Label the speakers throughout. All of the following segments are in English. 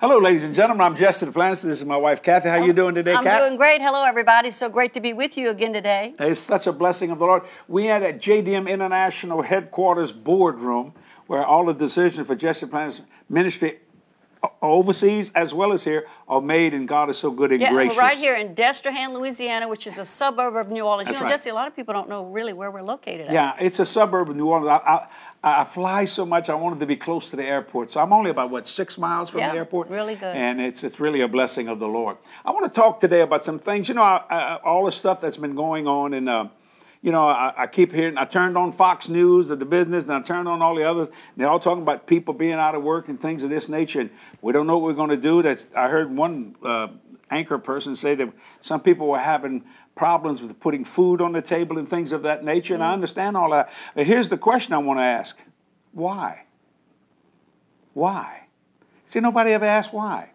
Speaker 1: Hello, ladies and gentlemen. I'm Jesse Duplantis. This is my wife, Kathy. How are you doing today,
Speaker 2: I'm
Speaker 1: Kat?
Speaker 2: doing great. Hello, everybody. So great to be with you again today.
Speaker 1: It's such a blessing of the Lord. We had at JDM International Headquarters boardroom where all the decisions for Jesse Duplantis ministry overseas as well as here are made, and God is so good and
Speaker 2: Yeah,
Speaker 1: gracious.
Speaker 2: we're right here in Destrehan, Louisiana, which is a suburb of New Orleans.
Speaker 1: That's
Speaker 2: you know,
Speaker 1: right.
Speaker 2: Jesse, a lot of people don't know really where we're located at.
Speaker 1: Yeah, it's a suburb of New Orleans. I, I, I fly so much, I wanted to be close to the airport. So I'm only about, what, six miles from
Speaker 2: Yeah,
Speaker 1: the airport?
Speaker 2: really good.
Speaker 1: And it's, it's really a blessing of the Lord. I want to talk today about some things. You know, I, I, all the stuff that's been going on in... uh, you know, I, I keep hearing. I turned on Fox News of the business, and I turned on all the others. They're all talking about people being out of work and things of this nature. And we don't know what we're going to do. That's. I heard one uh, anchor person say that some people were having problems with putting food on the table and things of that nature. And I understand all that. But here's the question I want to ask: Why? Why? See, nobody ever asked why.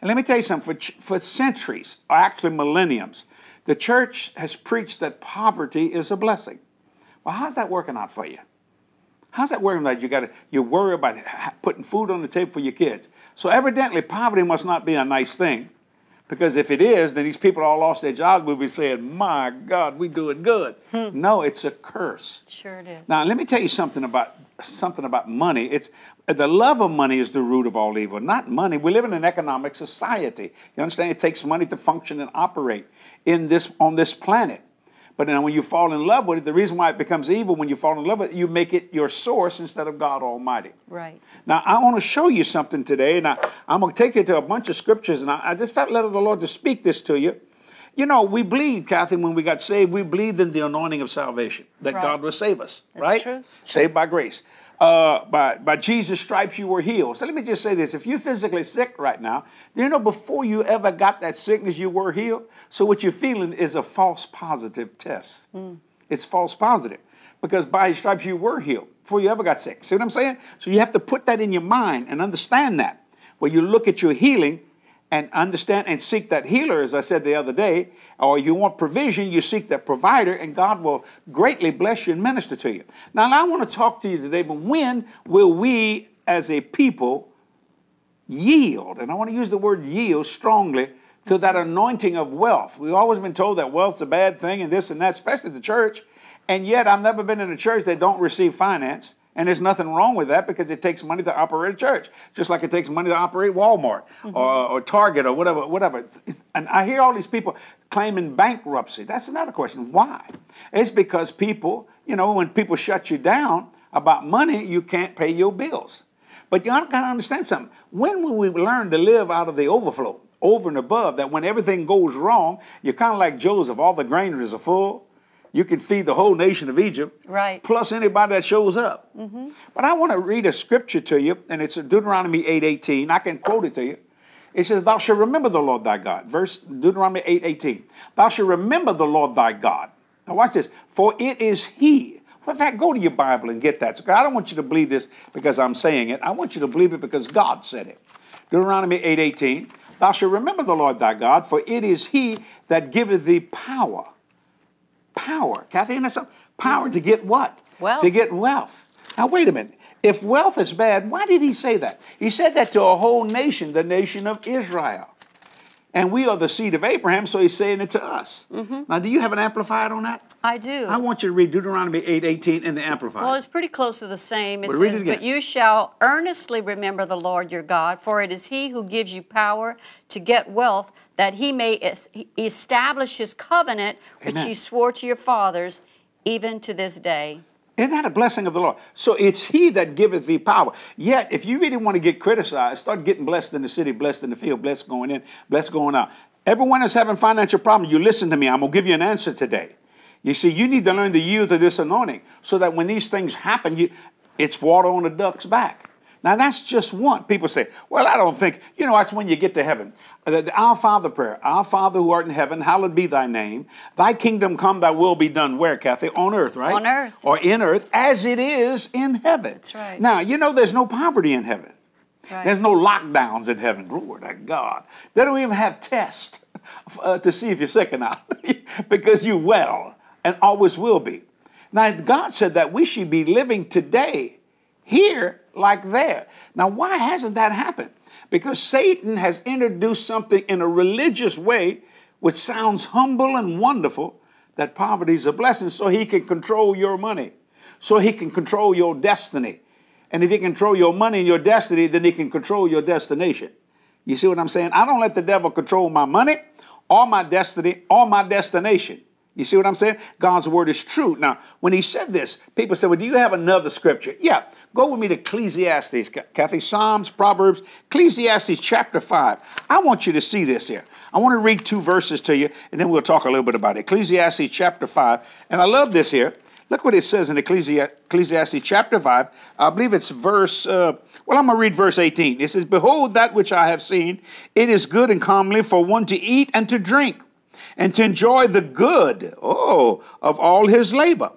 Speaker 1: And let me tell you something. For, for centuries, or actually millenniums, the church has preached that poverty is a blessing. Well, how's that working out for you? How's that working out? You got you worry about putting food on the table for your kids. So evidently, poverty must not be a nice thing, because if it is, then these people all lost their jobs. We'll be saying, "My God, we doing good." Hmm. No, it's a curse.
Speaker 2: Sure it is.
Speaker 1: Now, let me tell you something about something about money. It's the love of money is the root of all evil, not money. We live in an economic society. You understand? It takes money to function and operate in this on this planet. But now when you fall in love with it, the reason why it becomes evil when you fall in love with it, you make it your source instead of God Almighty.
Speaker 2: right.
Speaker 1: Now, I want to show you something today, and I, I'm going to take you to a bunch of scriptures, and I, I just felt led of the Lord to speak this to you. You know, we believed, Kathy, when we got saved, we believed in the anointing of salvation, that
Speaker 2: Right.
Speaker 1: God would save us,
Speaker 2: That's
Speaker 1: right?
Speaker 2: true.
Speaker 1: Saved by grace. Uh, by, by Jesus' stripes, you were healed. So let me just say this. If you're physically sick right now, do you know before you ever got that sickness, you were healed? So what you're feeling is a false positive test. It's false positive because by his stripes, you were healed before you ever got sick. See what I'm saying? So you have to put that in your mind and understand that. When you look at your healing, and understand and seek that healer, as I said the other day, or you want provision, you seek that provider, and God will greatly bless you and minister to you. Now, I want to talk to you today, but when will we as a people yield? And I want to use the word yield strongly to that anointing of wealth. We've always been told that wealth's a bad thing and this and that, especially the church. And yet, I've never been in a church that don't receive finance. And there's nothing wrong with that because it takes money to operate a church, just like it takes money to operate Walmart mm-hmm. or, or Target or whatever, whatever. And I hear all these people claiming bankruptcy. That's another question. Why? It's because people, you know, when people shut you down about money, you can't pay your bills. But you got to understand something. When will we learn to live out of the overflow, over and above, that when everything goes wrong, you're kind of like Joseph, all the granaries are full. You can feed the whole nation of Egypt,
Speaker 2: Right.
Speaker 1: plus anybody that shows up. Mm-hmm. But I want to read a scripture to you, and it's Deuteronomy 8.18. I can quote it to you. It says, Thou shalt remember the Lord thy God. Verse Deuteronomy 8.18. Thou shalt remember the Lord thy God. Now watch this. For it is he. Well, in fact, go to your Bible and get that. I don't want you to believe this because I'm saying it. I want you to believe it because God said it. Deuteronomy 8.18. Thou shalt remember the Lord thy God, for it is he that giveth thee power. Power. Kathy, and that's a- power to get what?
Speaker 2: Wealth.
Speaker 1: To get wealth. Now, wait a minute. If wealth is bad, why did he say that? He said that to a whole nation, the nation of Israel. And we are the seed of Abraham, so he's saying it to us. Mm-hmm. Now, do you have an amplified on that?
Speaker 2: I do.
Speaker 1: I want you to read Deuteronomy 8:18 in the amplified.
Speaker 2: Well, it's pretty close to the same. It
Speaker 1: Well, read it
Speaker 2: says. But you shall earnestly remember the Lord your God, for it is he who gives you power to get wealth, that he may es- establish his covenant, which
Speaker 1: Amen.
Speaker 2: he swore to your fathers, even to this day.
Speaker 1: Isn't that a blessing of the Lord? So it's He that giveth thee power. Yet, if you really want to get criticized, start getting blessed in the city, blessed in the field, blessed going in, blessed going out. Everyone that's having financial problems, you listen to me. I'm going to give you an answer today. You see, you need to learn the yield of this anointing so that when these things happen, you, it's water on the duck's back. Now, that's just one. People say, well, I don't think, you know, that's when you get to heaven. The, the Our Father prayer, Our Father who art in heaven, hallowed be thy name. Thy kingdom come, thy will be done. Where, Kathy? On earth, right?
Speaker 2: On earth.
Speaker 1: Or in earth, as it is in heaven.
Speaker 2: That's right.
Speaker 1: Now, you know, there's no poverty in heaven.
Speaker 2: Right.
Speaker 1: There's no lockdowns in heaven. Glory to God. They don't even have tests uh, to see if you're sick or not because you're well and always will be. Now, God said that we should be living today here like there. Now, why hasn't that happened? Because Satan has introduced something in a religious way which sounds humble and wonderful that poverty is a blessing so he can control your money, so he can control your destiny. And if he can control your money and your destiny, then he can control your destination. You see what I'm saying? I don't let the devil control my money or my destiny or my destination. You see what I'm saying? God's word is true. Now, when he said this, people said, Well, do you have another scripture? Yeah. Go with me to Ecclesiastes, Kathy. Psalms, Proverbs, Ecclesiastes chapter 5. I want you to see this here. I want to read two verses to you, and then we'll talk a little bit about it. Ecclesiastes chapter 5. And I love this here. Look what it says in Ecclesiastes chapter 5. I believe it's verse, uh, well, I'm going to read verse 18. It says, Behold, that which I have seen, it is good and comely for one to eat and to drink, and to enjoy the good, oh, of all his labor,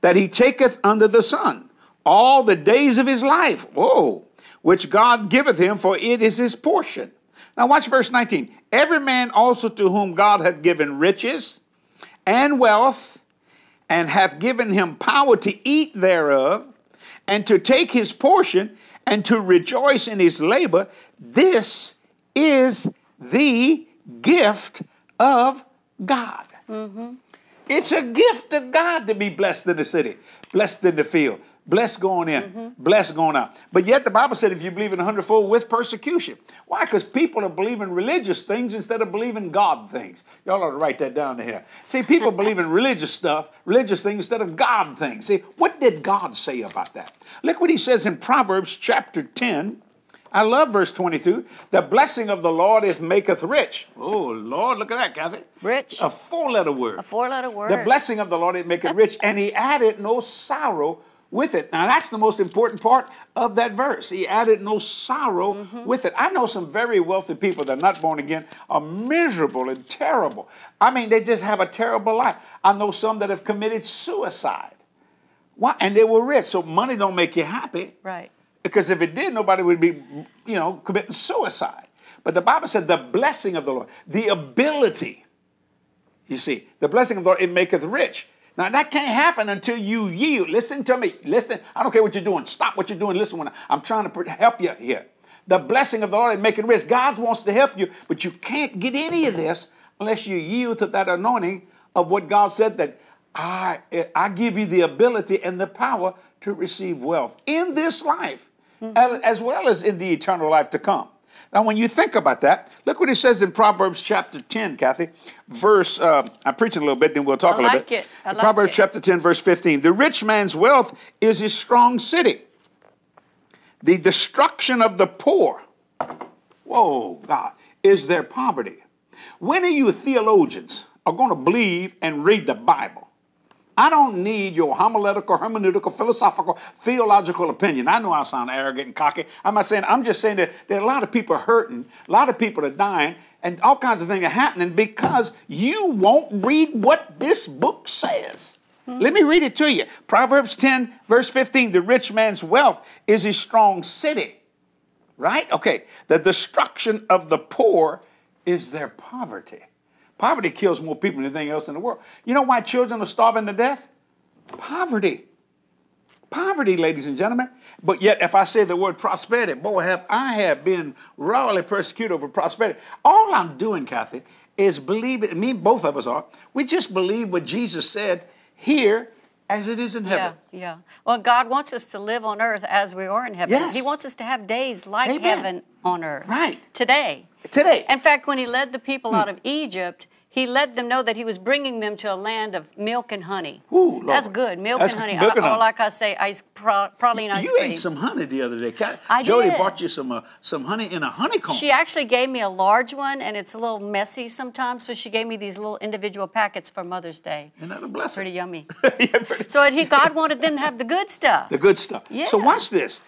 Speaker 1: that he taketh under the sun all the days of his life, oh, which God giveth him, for it is his portion. Now, watch verse 19. Every man also to whom God hath given riches and wealth, and hath given him power to eat thereof, and to take his portion, and to rejoice in his labor, this is the gift of God. Mm-hmm. It's a gift of God to be blessed in the city, blessed in the field, Blessed going in, mm-hmm. blessed going out. But yet the Bible said if you believe in a hundredfold with persecution. Why? Because people are believing religious things instead of believing God things. Y'all ought to write that down here. See, people believe in religious stuff, religious things instead of God things. See, what did God say about that? Look what he says in Proverbs chapter 10. I love verse 22. The blessing of the Lord is maketh rich. Oh, Lord, look at that, Kathy.
Speaker 2: Rich.
Speaker 1: A four letter word.
Speaker 2: A four letter word.
Speaker 1: The blessing of the Lord is maketh rich, and he added no sorrow with it. Now, that's the most important part of that verse. He added no sorrow mm-hmm. with it. I know some very wealthy people that are not born again are miserable and terrible. I mean, they just have a terrible life. I know some that have committed suicide. Why? And they were rich, so money don't make you happy.
Speaker 2: Right.
Speaker 1: Because if it did, nobody would be, you know, committing suicide. But the Bible said the blessing of the Lord, the ability, you see, the blessing of the Lord, it maketh rich. Now that can't happen until you yield. Listen to me. Listen. I don't care what you're doing. Stop what you're doing. Listen when I'm trying to help you here. The blessing of the Lord and making rich. God wants to help you, but you can't get any of this unless you yield to that anointing of what God said that I, I give you the ability and the power to receive wealth in this life mm-hmm. as well as in the eternal life to come. Now, when you think about that, look what he says in Proverbs chapter 10, Kathy, verse, uh, I'm preaching a little bit, then we'll talk
Speaker 2: I
Speaker 1: a little
Speaker 2: like
Speaker 1: bit.
Speaker 2: It. I like
Speaker 1: Proverbs
Speaker 2: it.
Speaker 1: chapter 10, verse 15. The rich man's wealth is his strong city. The destruction of the poor, whoa, God, is their poverty. When are you theologians are going to believe and read the Bible? I don't need your homiletical, hermeneutical, philosophical, theological opinion. I know I sound arrogant and cocky. I'm not saying, I'm just saying that there are a lot of people hurting, a lot of people are dying, and all kinds of things are happening because you won't read what this book says. Mm-hmm. Let me read it to you. Proverbs 10, verse 15 The rich man's wealth is his strong city. Right? Okay. The destruction of the poor is their poverty. Poverty kills more people than anything else in the world. You know why children are starving to death? Poverty. Poverty, ladies and gentlemen. But yet, if I say the word prosperity, boy, have I have been royally persecuted over prosperity. All I'm doing, Kathy, is believing. Me, both of us are. We just believe what Jesus said here as it is in heaven.
Speaker 2: Yeah, yeah. Well, God wants us to live on earth as we are in heaven.
Speaker 1: Yes.
Speaker 2: He wants us to have days like
Speaker 1: Amen.
Speaker 2: heaven on earth.
Speaker 1: Right.
Speaker 2: Today.
Speaker 1: Today.
Speaker 2: In fact, when he led the people out of Egypt, he let them know that he was bringing them to a land of milk and honey.
Speaker 1: Ooh, Lord.
Speaker 2: That's good, milk
Speaker 1: That's
Speaker 2: and honey.
Speaker 1: milk and
Speaker 2: or
Speaker 1: honey.
Speaker 2: like I say, ice praline ice
Speaker 1: you
Speaker 2: cream.
Speaker 1: ate some honey the other day. Ka-
Speaker 2: I
Speaker 1: Jody
Speaker 2: did.
Speaker 1: bought you some uh, some honey in a honeycomb.
Speaker 2: She actually gave me a large one, and it's a little messy sometimes. So she gave me these little individual packets for Mother's Day.
Speaker 1: Isn't that a blessing?
Speaker 2: Pretty yummy.
Speaker 1: Yeah, pretty-
Speaker 2: So he, God wanted them to have the good stuff.
Speaker 1: The good stuff.
Speaker 2: Yeah.
Speaker 1: So watch this.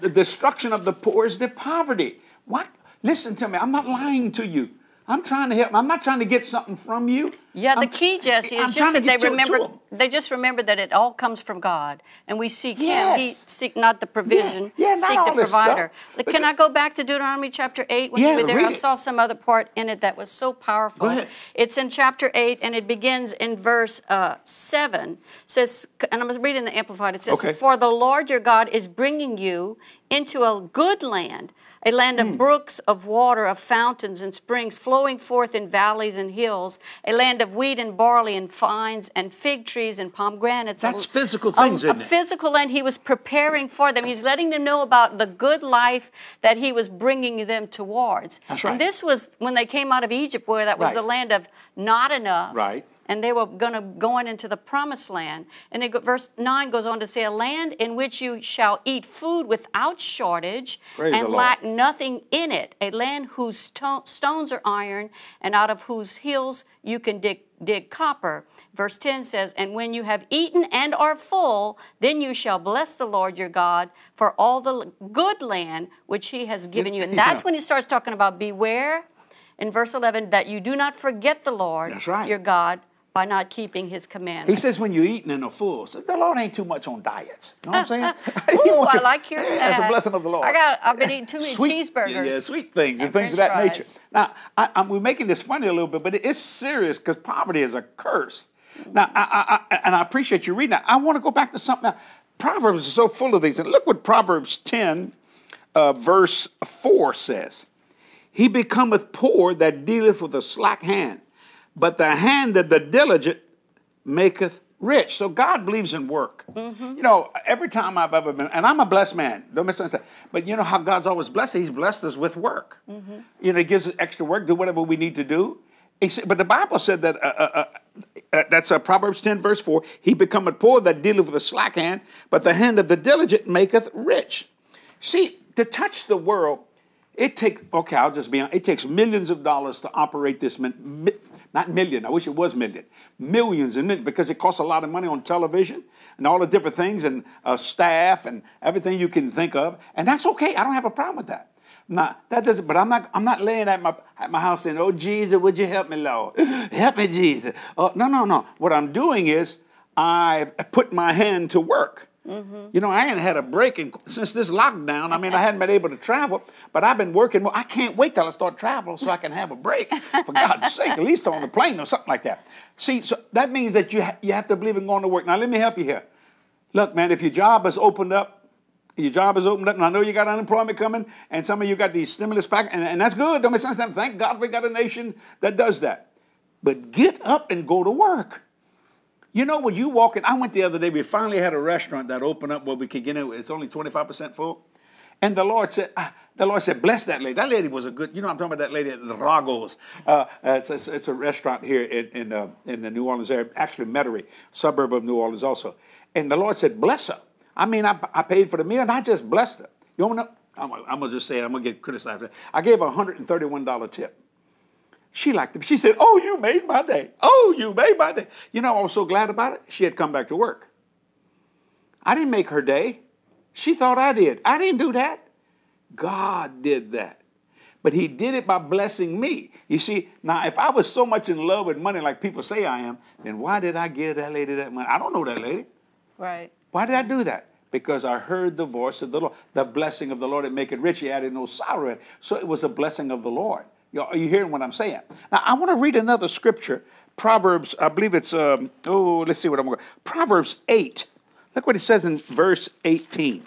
Speaker 1: The destruction of the poor is their poverty. What? Listen to me. I'm not lying to you. I'm trying to help. I'm not trying to get something from you.
Speaker 2: Yeah, the
Speaker 1: I'm-
Speaker 2: key, Jesse,
Speaker 1: I'm
Speaker 2: is just that they
Speaker 1: to
Speaker 2: They just remember that it all comes from God, and we seek
Speaker 1: Yes.
Speaker 2: Him. He seek not the provision,
Speaker 1: Yeah, not
Speaker 2: seek
Speaker 1: all
Speaker 2: the
Speaker 1: stuff,
Speaker 2: provider. Can I go back to Deuteronomy chapter eight? When
Speaker 1: Yeah,
Speaker 2: you were there, I saw some other part in it that was so powerful.
Speaker 1: Go ahead.
Speaker 2: It's in chapter eight, and it begins in verse uh, seven. Says, and I'm reading the Amplified. It says,
Speaker 1: Okay.
Speaker 2: "For the Lord your God is bringing you into a good land." A land of hmm. brooks of water, of fountains and springs flowing forth in valleys and hills, a land of wheat and barley and vines and fig trees and pomegranates.
Speaker 1: That's
Speaker 2: a,
Speaker 1: physical things,
Speaker 2: a, a physical land. He was preparing for them. He's letting them know about the good life that he was bringing them towards.
Speaker 1: That's right.
Speaker 2: And this was when they came out of Egypt, where that was
Speaker 1: Right.
Speaker 2: the land of not enough.
Speaker 1: Right.
Speaker 2: And they were going to going into the promised land. And it, verse 9 goes on to say, A land in which you shall eat food without shortage
Speaker 1: Praise
Speaker 2: and lack nothing in it. A land whose sto- stones are iron and out of whose hills you can dig, dig copper. Verse 10 says, And when you have eaten and are full, then you shall bless the Lord your God for all the good land which he has given you. And that's
Speaker 1: Yeah.
Speaker 2: when he starts talking about beware in verse 11 that you do not forget the Lord
Speaker 1: That's right.
Speaker 2: your God by not keeping his commandments.
Speaker 1: He says when you're eating and are full. So the Lord ain't too much on diets. You know what I'm saying?
Speaker 2: Ooh, I
Speaker 1: you-
Speaker 2: like hearing
Speaker 1: yeah,
Speaker 2: that.
Speaker 1: It's a blessing of the Lord.
Speaker 2: I got. I've been eating too many
Speaker 1: Sweet-
Speaker 2: cheeseburgers.
Speaker 1: Yeah, sweet things and,
Speaker 2: and
Speaker 1: things of that nature. Now, I, I, we're making this funny a little bit, but it's serious because poverty is a curse. Now, I, I, and I appreciate you reading that. I want to go back to something else. Proverbs is so full of these. And look what Proverbs 10, uh, verse 4 says. He becometh poor that dealeth with a slack hand, but the hand of the diligent maketh rich. So God believes in work. You know, every time I've ever been, and I'm a blessed man, don't misunderstand, but you know how God's always blessed? He's blessed us with work. You know, He gives us extra work, do whatever we need to do. He said, but the Bible said that, uh, uh, uh, uh, that's uh, Proverbs 10, verse 4, he becometh poor that dealeth with a slack hand, but the hand of the diligent maketh rich. See, to touch the world, it takes, okay, I'll just be honest, it takes millions of dollars to operate this, not million, I wish it was million, millions and millions, because it costs a lot of money on television and all the different things and uh, staff and everything you can think of. And that's okay, I don't have a problem with that. Now, that doesn't, but I'm not, I'm not laying at my, at my house saying, oh, Jesus, would you help me, Lord? Help me, Jesus. Oh, no, no, no. What I'm doing is I put my hand to work. Mm-hmm. You know, I ain't had a break in, since this lockdown. I mean, I hadn't been able to travel, but I've been working. more. I can't wait till I start traveling so I can have a break. For God's sake, at least on the plane or something like that. See, so that means that you ha- you have to believe in going to work. Now, let me help you here. Look, man, if your job is opened up, your job is opened up, and I know you got unemployment coming, and some of you got these stimulus pack, and, and that's good. Don't make sense. Thank God we got a nation that does that. But get up and go to work. You know, when you walk in, I went the other day, we finally had a restaurant that opened up where we could get in. It's only 25% full. And the Lord said, ah, the Lord said, bless that lady. That lady was a good, you know, I'm talking about that lady at the Drago's. Uh, it's, it's, it's a restaurant here in, in, uh, in the New Orleans area, actually Metairie, suburb of New Orleans also. And the Lord said, bless her. I mean, I, I paid for the meal and I just blessed her. You want to know? I'm, I'm going to just say it. I'm going to get criticized. I gave a $131 tip. She liked it. She said, Oh, you made my day. Oh, you made my day. You know, I was so glad about it. She had come back to work. I didn't make her day. She thought I did. I didn't do that. God did that. But He did it by blessing me. You see, now if I was so much in love with money like people say I am, then why did I give that lady that money? I don't know that lady.
Speaker 2: Right.
Speaker 1: Why did I do that? Because I heard the voice of the Lord. The blessing of the Lord, it make it rich. He added no sorrow in it. So it was a blessing of the Lord. Are you hearing what I'm saying? Now, I want to read another scripture. Proverbs, I believe it's, um, oh, let's see what I'm going to. Proverbs 8. Look what it says in verse 18.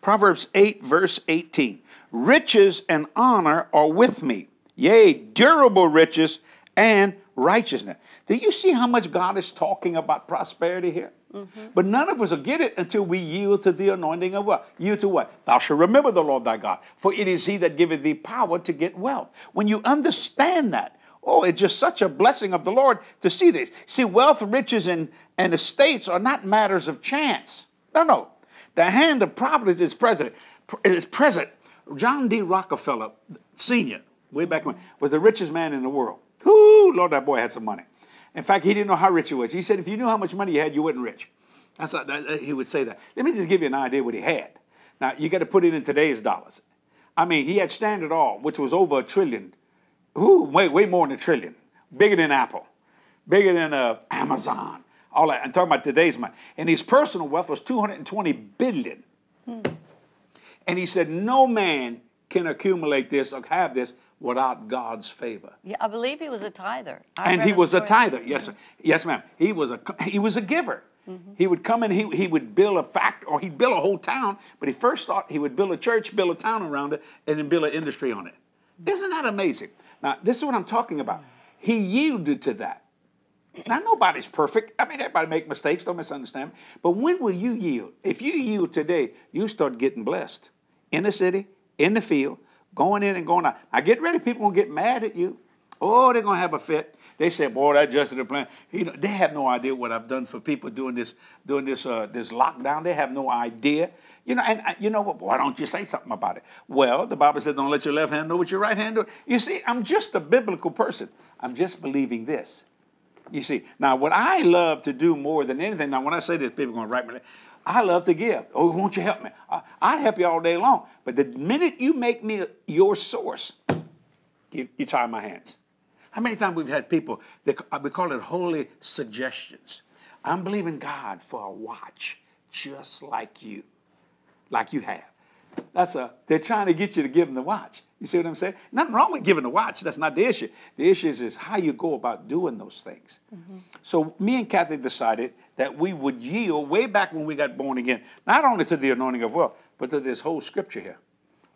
Speaker 1: Proverbs 8, verse 18. Riches and honor are with me, yea, durable riches and righteousness. Do you see how much God is talking about prosperity here? Mm-hmm. But none of us will get it until we yield to the anointing of what? Yield to what? Thou shalt remember the Lord thy God, for it is he that giveth thee power to get wealth. When you understand that, oh, it's just such a blessing of the Lord to see this. See, wealth, riches, and, and estates are not matters of chance. No, no. The hand of providence is present. Is present. John D. Rockefeller, Sr., way back when, was the richest man in the world. Whoo, Lord, that boy had some money. In fact, he didn't know how rich he was. He said, if you knew how much money you had, you wasn't be rich. That's how, that, he would say that. Let me just give you an idea what he had. Now, you got to put it in today's dollars. I mean, he had Standard Oil, which was over a trillion. Ooh, way, way more than a trillion. Bigger than Apple. Bigger than uh, Amazon. All that. I'm talking about today's money. And his personal wealth was 220 billion. And he said, no man can accumulate this or have this without God's favor.
Speaker 2: Yeah, I believe he was a tither. I
Speaker 1: And he was a tither. Yes, sir. Yes, ma'am. He was a he was a giver. Mm-hmm. He would come in, he, he would build a fact, or he'd build a whole town, but he first thought he would build a church, build a town around it, and then build an industry on it. Mm-hmm. Isn't that amazing? Now, this is what I'm talking about. Mm-hmm. He yielded to that. Now, nobody's perfect. I mean, everybody make mistakes, don't misunderstand. me. But when will you yield? If you yield today, you start getting blessed. In the city, in the field, going in and going out. Now, get ready. People gonna get mad at you. Oh, they're gonna have a fit. They say, "Boy, that just the plan." You know, they have no idea what I've done for people doing this, doing this, uh, this lockdown. They have no idea. You know, and uh, you know what? Why don't you say something about it? Well, the Bible says, "Don't let your left hand know what your right hand do." You see, I'm just a biblical person. I'm just believing this. You see, now what I love to do more than anything, now when I say this, people are going to write me, I love to give. Oh, won't you help me? I, I'd help you all day long. But the minute you make me your source, you, you tie my hands. How many times we've had people, they, we call it holy suggestions. I'm believing God for a watch just like you, like you have. That's a, they're trying to get you to give them the watch. You see what I'm saying? Nothing wrong with giving the watch. That's not the issue. The issue is, is how you go about doing those things. Mm-hmm. So me and Kathy decided that we would yield way back when we got born again, not only to the anointing of wealth, but to this whole scripture here.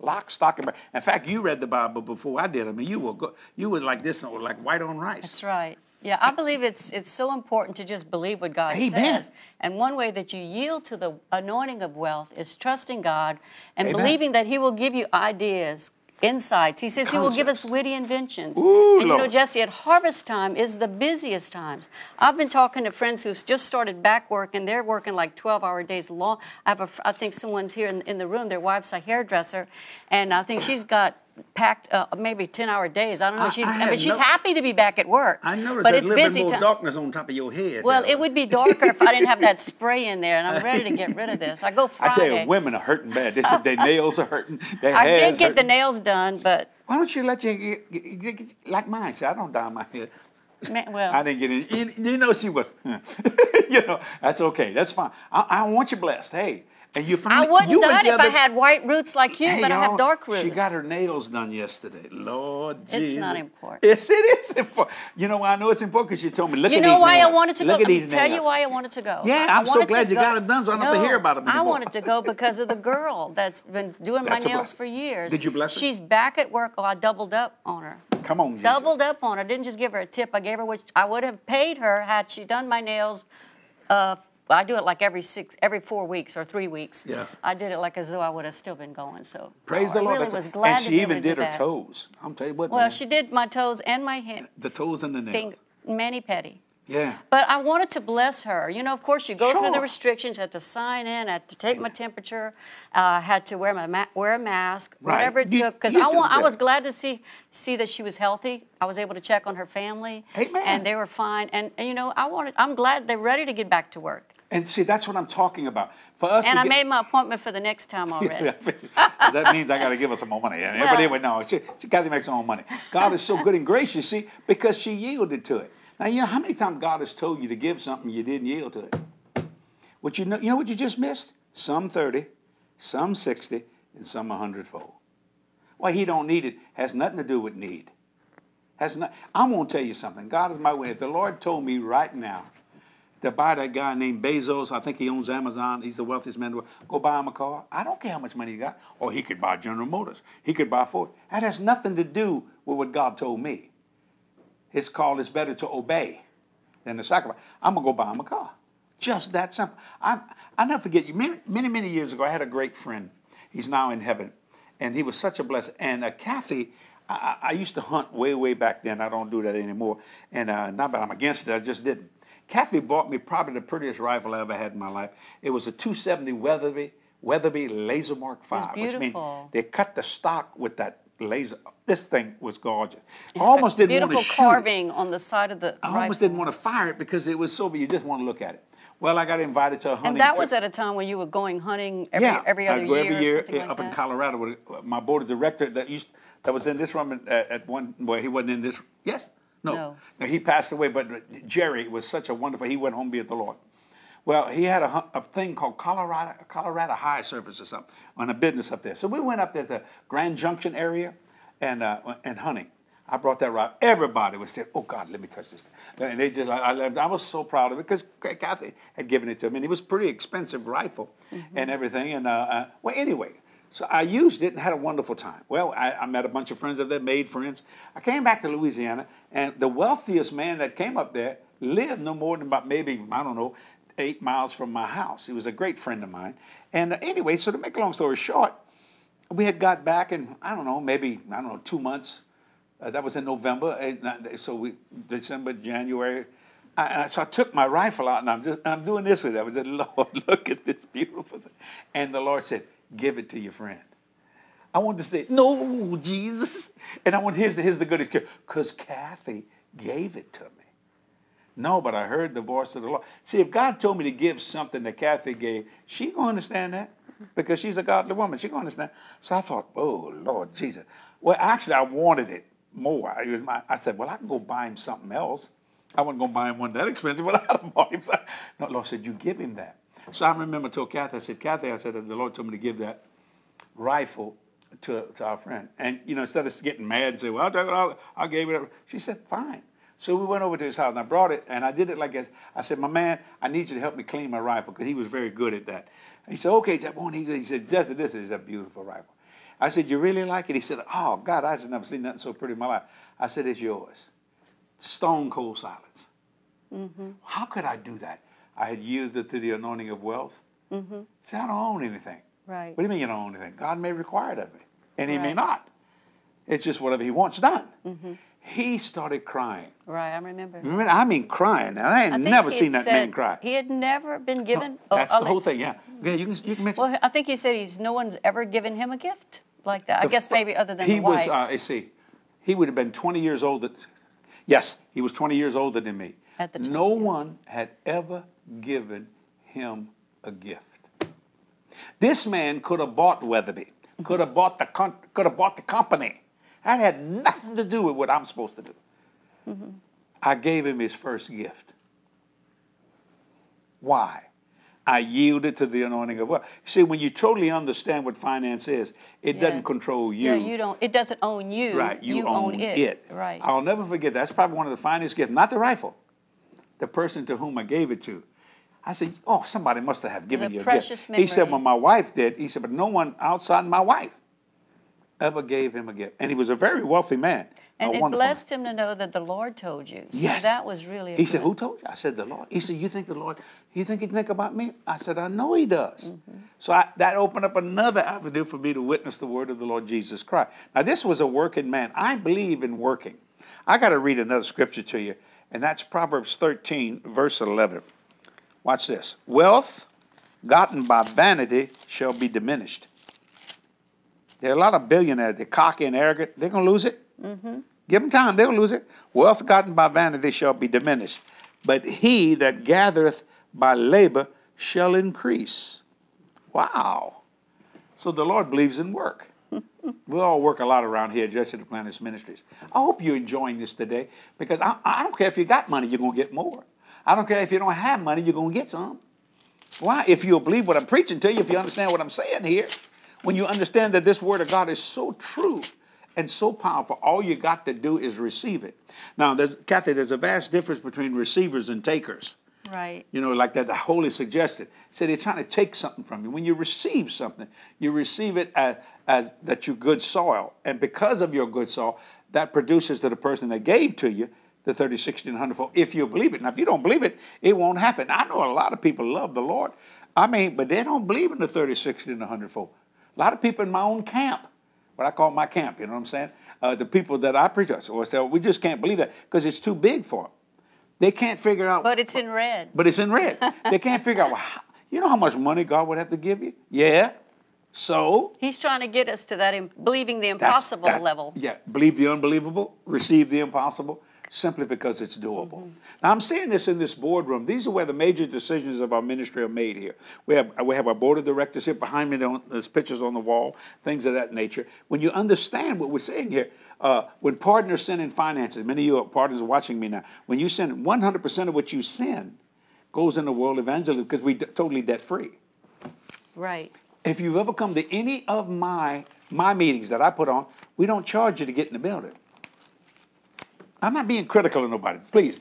Speaker 1: Lock, stock, and barrel. In fact, you read the Bible before I did. I mean, you were go, you were like this, like white on rice.
Speaker 2: That's right. Yeah, I believe it's it's so important to just believe what God
Speaker 1: Amen.
Speaker 2: says. And one way that you yield to the anointing of wealth is trusting God and
Speaker 1: Amen.
Speaker 2: believing that He will give you ideas, insights. He says He will give us witty inventions.
Speaker 1: Ooh,
Speaker 2: and you know, Jesse, at harvest time is the busiest times. I've been talking to friends who've just started back work and they're working like 12 hour days long. I have a, I think someone's here in, in the room, their wife's a hairdresser, and I think she's got packed uh, maybe 10 hour days. I don't know.
Speaker 1: I-
Speaker 2: She's,
Speaker 1: I had
Speaker 2: but she's
Speaker 1: no-
Speaker 2: happy to be back at work.
Speaker 1: I noticed
Speaker 2: but it's
Speaker 1: a little
Speaker 2: busy
Speaker 1: bit more
Speaker 2: time.
Speaker 1: darkness on top of your head.
Speaker 2: Well,
Speaker 1: there.
Speaker 2: it would be darker if I didn't have that spray in there, and I'm ready to get rid of this. I go
Speaker 1: I tell you, women are hurting bad. They said their nails are hurting. Their
Speaker 2: I
Speaker 1: hair's
Speaker 2: did get the nails done, but
Speaker 1: Why don't you let you get, get, get, get- like mine? See, I don't dye my hair.
Speaker 2: man, well,
Speaker 1: I didn't get in. You, you know, she was. you know, that's okay. That's fine. I, I want you blessed. Hey, and you
Speaker 2: I wouldn't
Speaker 1: you
Speaker 2: it if I had white roots like you,
Speaker 1: Hey,
Speaker 2: but I have dark roots.
Speaker 1: She got her nails done yesterday. Lord
Speaker 2: It's
Speaker 1: Jesus.
Speaker 2: not important.
Speaker 1: Yes, it is important. You know why I know it's important? Because you told me, look
Speaker 2: You
Speaker 1: at
Speaker 2: know why
Speaker 1: nails.
Speaker 2: I wanted to
Speaker 1: look
Speaker 2: go?
Speaker 1: At these
Speaker 2: tell you why I wanted to go.
Speaker 1: Yeah,
Speaker 2: I
Speaker 1: I'm so glad you
Speaker 2: go-
Speaker 1: got it done, so I don't have to
Speaker 2: No,
Speaker 1: hear about 'em
Speaker 2: I
Speaker 1: anymore.
Speaker 2: wanted to go because of the girl that's been doing
Speaker 1: That's
Speaker 2: my nails for years.
Speaker 1: Did you bless her?
Speaker 2: She's back at work. Oh, I doubled up on her.
Speaker 1: Come on, Jesus.
Speaker 2: Doubled up on her. Didn't just give her a tip. I gave her what I would have paid her had she done my nails. Uh, I do it like every six, every four weeks or three weeks.
Speaker 1: Yeah.
Speaker 2: I did it like as though I would have still been going. So
Speaker 1: Praise the
Speaker 2: I
Speaker 1: Lord.
Speaker 2: really was glad
Speaker 1: and she even did her
Speaker 2: that.
Speaker 1: toes. I'm tell you what.
Speaker 2: Well,
Speaker 1: man.
Speaker 2: she did my toes and my hand,
Speaker 1: the toes and the nails.
Speaker 2: mani pedi.
Speaker 1: Yeah.
Speaker 2: But I wanted to bless her. You know, of course, you go through the
Speaker 1: Sure.
Speaker 2: restrictions. Had to sign in. Had to take my temperature. Uh, had to wear my ma- wear a mask.
Speaker 1: Right.
Speaker 2: Whatever it
Speaker 1: You-
Speaker 2: took. Because I want. I was glad to see see that she was healthy. I was able to check on her family.
Speaker 1: Amen.
Speaker 2: And they were fine. And, and you know, I wanted. I'm glad they're ready to get back to work.
Speaker 1: And see, that's what I'm talking about. For us
Speaker 2: And I
Speaker 1: get,
Speaker 2: made my appointment for the next time already.
Speaker 1: that means I got to give her some more money. And
Speaker 2: Well-
Speaker 1: but anyway, no, she, she got to make some more money. God is so good and gracious, see, because she yielded to it. Now, you know how many times God has told you to give something you didn't yield to it? What you know, you know what you just missed? Some 30, some 60, and some 100 fold. Why he don't need it has nothing to do with need. Has not, I'm going to tell you something. God is my way. If the Lord told me right now to buy that guy named Bezos, I think he owns Amazon, he's the wealthiest man in the world, go buy him a car. I don't care how much money he got. Or he could buy General Motors. He could buy Ford. That has nothing to do with what God told me. His call is better to obey than to sacrifice. I'm going to go buy him a car. Just that simple. I, I never forget you. Many, many, many years ago, I had a great friend. He's now in heaven. And he was such a blessing. And uh, Kathy, I, I used to hunt way, way back then. I don't do that anymore. And uh, not that I'm against it, I just didn't. Kathy bought me probably the prettiest rifle I ever had in my life. It was a 270 Weatherby, Weatherby Lazermark V. Which means
Speaker 2: beautiful.
Speaker 1: they cut the stock with that laser. This thing was gorgeous. I almost didn't want
Speaker 2: Beautiful
Speaker 1: to shoot it.
Speaker 2: carving on the side of the.
Speaker 1: I almost
Speaker 2: rifle.
Speaker 1: didn't want to fire it because it was so, but you just want to look at it. Well, I got invited to a hunting
Speaker 2: And that
Speaker 1: trip.
Speaker 2: was at a time when you were going hunting every
Speaker 1: yeah,
Speaker 2: every other
Speaker 1: go
Speaker 2: year.
Speaker 1: every year
Speaker 2: like
Speaker 1: up in. Colorado with uh, my board of director that used that was in this room at, at one. Well, he wasn't in this. Yes, no,
Speaker 2: No.
Speaker 1: he passed away. But Jerry was such a wonderful. He went home to be with the Lord. Well, he had a, a thing called Colorado Colorado High Service or something on a business up there. So we went up there to Grand Junction area and uh, and hunting. I brought that rifle. Everybody was saying, "Oh God, let me touch this." And they just, I, I, I was so proud of it because Kathy had given it to me, and it was a pretty expensive rifle mm-hmm. and everything. And uh, uh, well, anyway, so I used it and had a wonderful time. Well, I, I, met a bunch of friends of that, made friends. I came back to Louisiana, and the wealthiest man that came up there lived no more than about maybe, I don't know, eight miles from my house. He was a great friend of mine. And anyway, so to make a long story short, we had got back in, I don't know, maybe, I don't know, two months. Uh, that was in November. Eh, so we, December, January. I, so I took my rifle out and I'm just, I'm doing this with it. I said, Lord, look at this beautiful thing. And the Lord said, give it to your friend. I wanted to say, no, Jesus. And I want, here's the, here's the good, because Kathy gave it to me. No, but I heard the voice of the Lord. See, if God told me to give something that Kathy gave, she gonna understand that because she's a godly woman. She gonna understand. So I thought, oh Lord Jesus. Well, actually, I wanted it more. I, was my, I said, well, I can go buy him something else. I wasn't gonna buy him one that expensive, but I bought him. No, Lord said, you give him that. So I remember I told Kathy, I said, Kathy, I said, the Lord told me to give that rifle to, to our friend. And, you know, instead of getting mad and say, well, I'll, I'll, I'll give it up, she said, fine. So we went over to his house and I brought it and I did it like this. I said, my man, I need you to help me clean my rifle because he was very good at that. he said, okay, Jeff. He said, just this is a beautiful rifle. I said, you really like it? He said, oh, God, I just never seen nothing so pretty in my life. I said, it's yours. Stone cold silence. Mm-hmm. How could I do that? I had yielded to the anointing of wealth. Mm-hmm. See, I don't own anything.
Speaker 2: Right.
Speaker 1: What do you mean you don't own anything? God may require it of me, and He right. may not. It's just whatever He wants done. Mm-hmm he started crying.
Speaker 2: Right, I remember.
Speaker 1: remember I mean, crying. And I had never seen that man cry.
Speaker 2: He had never been given.
Speaker 1: No, that's oh, the whole thing. Yeah, yeah. You can you can mention.
Speaker 2: Well, I think he said he's no one's ever given him a gift like that. The I guess maybe other than
Speaker 1: that.
Speaker 2: he
Speaker 1: was.
Speaker 2: Uh,
Speaker 1: I see. He would have been 20 years older. Yes, he was 20 years older than me.
Speaker 2: At the time,
Speaker 1: no one had ever given him a gift. This man could have bought Weatherby. Could have bought the could have bought the company. That had nothing to do with what I'm supposed to do. Mm-hmm. I gave him his first gift. Why? I yielded to the anointing of wealth. See, when you totally understand what finance is, it yes. doesn't control you.
Speaker 2: Yeah, you don't. It doesn't own you.
Speaker 1: Right, you,
Speaker 2: you
Speaker 1: own,
Speaker 2: own
Speaker 1: it.
Speaker 2: it. Right.
Speaker 1: I'll never forget. That. That's probably one of the finest gifts. Not the rifle. The person to whom I gave it to. I said, "Oh, somebody must have given you a gift."
Speaker 2: Memory.
Speaker 1: He said, "Well, my wife did." He said, "But no one outside my wife." Ever gave him a gift. And he was a very wealthy man.
Speaker 2: And it blessed man. him to know that the Lord told you. So yes. that was really
Speaker 1: He said, Who told you? I said, The Lord. He said, You think the Lord, you think he think about me? I said, I know he does. Mm-hmm. So I, that opened up another avenue for me to witness the word of the Lord Jesus Christ. Now, this was a working man. I believe in working. I got to read another scripture to you, and that's Proverbs 13, verse 11. Watch this. Wealth gotten by vanity shall be diminished there are a lot of billionaires. They're cocky and arrogant. They're going to lose it. Mm-hmm. Give them time. They'll lose it. Wealth gotten by vanity shall be diminished. But he that gathereth by labor shall increase. Wow. So the Lord believes in work. we all work a lot around here, just at Duplantis Ministries. I hope you're enjoying this today because I, I don't care if you got money, you're going to get more. I don't care if you don't have money, you're going to get some. Why? If you'll believe what I'm preaching to you, if you understand what I'm saying here, when you understand that this word of God is so true and so powerful, all you got to do is receive it. Now, there's, Kathy, there's a vast difference between receivers and takers.
Speaker 2: Right.
Speaker 1: You know, like that the Holy suggested. Said they're trying to take something from you. When you receive something, you receive it as, as that you're good soil. And because of your good soil, that produces to the person that gave to you the 30, 60, and 100 fold, if you believe it. Now, if you don't believe it, it won't happen. I know a lot of people love the Lord. I mean, but they don't believe in the 30, 60, and 100 fold. A lot of people in my own camp, what I call my camp, you know what I'm saying? Uh, the people that I preach to, or say, well, we just can't believe that because it's too big for them. They can't figure out.
Speaker 2: But it's in red.
Speaker 1: But it's in red. they can't figure out, well, how, you know how much money God would have to give you? Yeah. So
Speaker 2: he's trying to get us to that believing the impossible that's, that's, level.
Speaker 1: Yeah, believe the unbelievable, receive the impossible simply because it's doable. Mm-hmm. Now, I'm saying this in this boardroom. These are where the major decisions of our ministry are made here. We have, we have our board of directors here behind me. There's pictures on the wall, things of that nature. When you understand what we're saying here, uh, when partners send in finances, many of you partners are watching me now. When you send 100% of what you send goes in the world evangelism because we're totally debt free.
Speaker 2: Right.
Speaker 1: If you've ever come to any of my my meetings that I put on, we don't charge you to get in the building. I'm not being critical of nobody. Please.